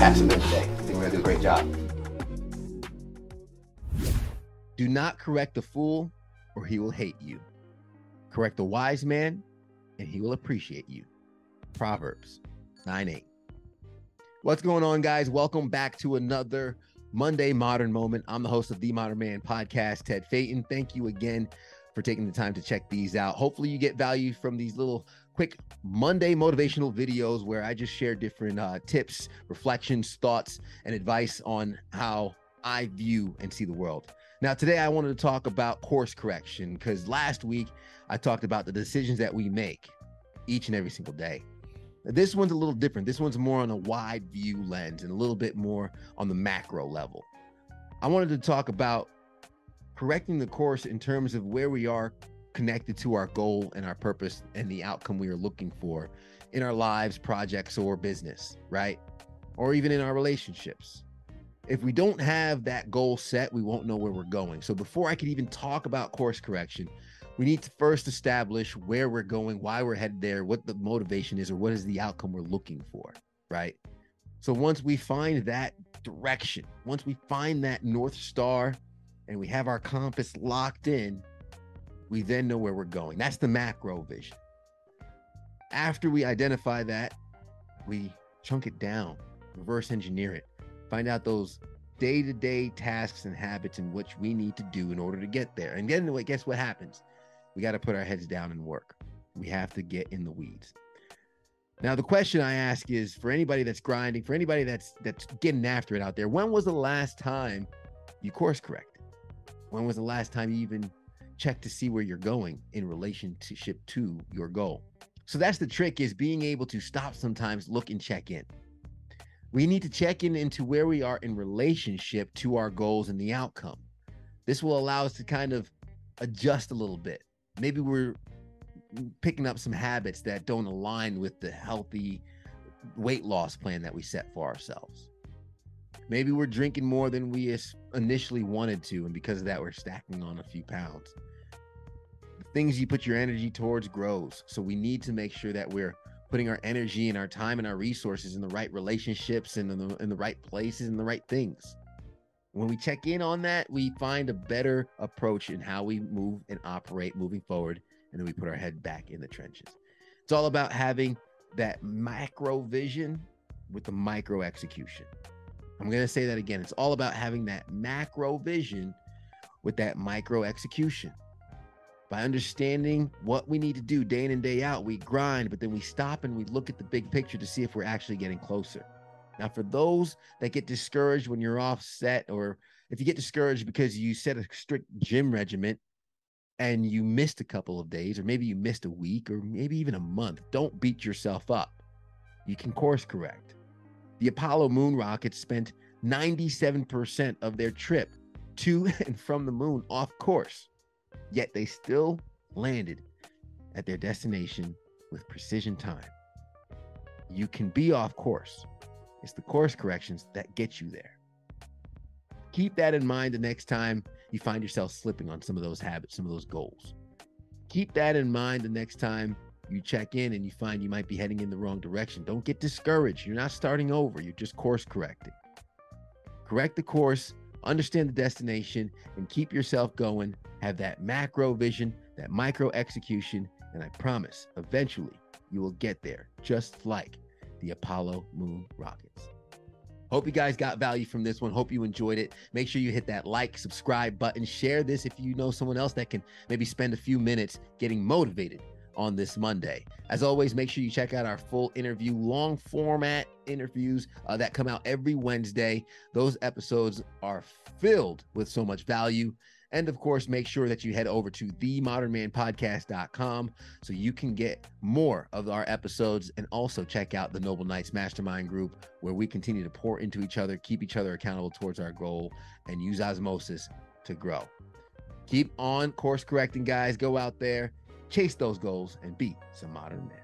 impact today. I think we're gonna do a great job. Do not correct the fool, or he will hate you. Correct the wise man, and he will appreciate you. Proverbs 9 8. What's going on, guys? Welcome back to another Monday Modern Moment. I'm the host of the Modern Man podcast, Ted Phaeton. Thank you again for taking the time to check these out. Hopefully, you get value from these little quick Monday motivational videos where I just share different uh, tips, reflections, thoughts, and advice on how I view and see the world. Now, today I wanted to talk about course correction because last week I talked about the decisions that we make each and every single day. This one's a little different. This one's more on a wide view lens and a little bit more on the macro level. I wanted to talk about correcting the course in terms of where we are connected to our goal and our purpose and the outcome we are looking for in our lives, projects, or business, right? Or even in our relationships if we don't have that goal set, we won't know where we're going. So before I could even talk about course correction, we need to first establish where we're going, why we're headed there, what the motivation is, or what is the outcome we're looking for, right? So once we find that direction, once we find that North Star and we have our compass locked in, we then know where we're going. That's the macro vision. After we identify that, we chunk it down, reverse engineer it find out those day-to-day tasks and habits in which we need to do in order to get there. And then guess what happens? We got to put our heads down and work. We have to get in the weeds. Now, the question I ask is for anybody that's grinding, for anybody that's that's getting after it out there, when was the last time you course corrected? When was the last time you even checked to see where you're going in relationship to your goal? So that's the trick is being able to stop sometimes, look and check in we need to check in into where we are in relationship to our goals and the outcome. This will allow us to kind of adjust a little bit. Maybe we're picking up some habits that don't align with the healthy weight loss plan that we set for ourselves. Maybe we're drinking more than we initially wanted to, and because of that, we're stacking on a few pounds. The things you put your energy towards grows. So we need to make sure that we're putting our energy and our time and our resources in the right relationships and in the, in the right places and the right things. When we check in on that, we find a better approach in how we move and operate moving forward. And then we put our head back in the trenches. It's all about having that macro vision with the micro execution. I'm going to say that again. It's all about having that macro vision with that micro execution by understanding what we need to do day in and day out. We grind, but then we stop and we look at the big picture to see if we're actually getting closer. Now, for those that get discouraged when you're off set, or if you get discouraged because you set a strict gym regimen and you missed a couple of days, or maybe you missed a week, or maybe even a month, don't beat yourself up. You can course correct. The Apollo moon rockets spent 97% of their trip to and from the moon off course Yet they still landed at their destination with precision time. You can be off course. It's the course corrections that get you there. Keep that in mind the next time you find yourself slipping on some of those habits, some of those goals. Keep that in mind the next time you check in and you find you might be heading in the wrong direction. Don't get discouraged. You're not starting over, you're just course correcting. Correct the course understand the destination and keep yourself going. Have that macro vision, that micro execution, and I promise eventually you will get there, just like the Apollo moon rockets. Hope you guys got value from this one. Hope you enjoyed it. Make sure you hit that like, subscribe button, share this if you know someone else that can maybe spend a few minutes getting motivated on this Monday. As always, make sure you check out our full interview, long format interviews uh, that come out every Wednesday. Those episodes are filled with so much value. And of course, make sure that you head over to themodernmanpodcast.com so you can get more of our episodes and also check out the Noble Knights Mastermind Group where we continue to pour into each other, keep each other accountable towards our goal, and use osmosis to grow. Keep on course correcting, guys. Go out there chase those goals, and be some modern men.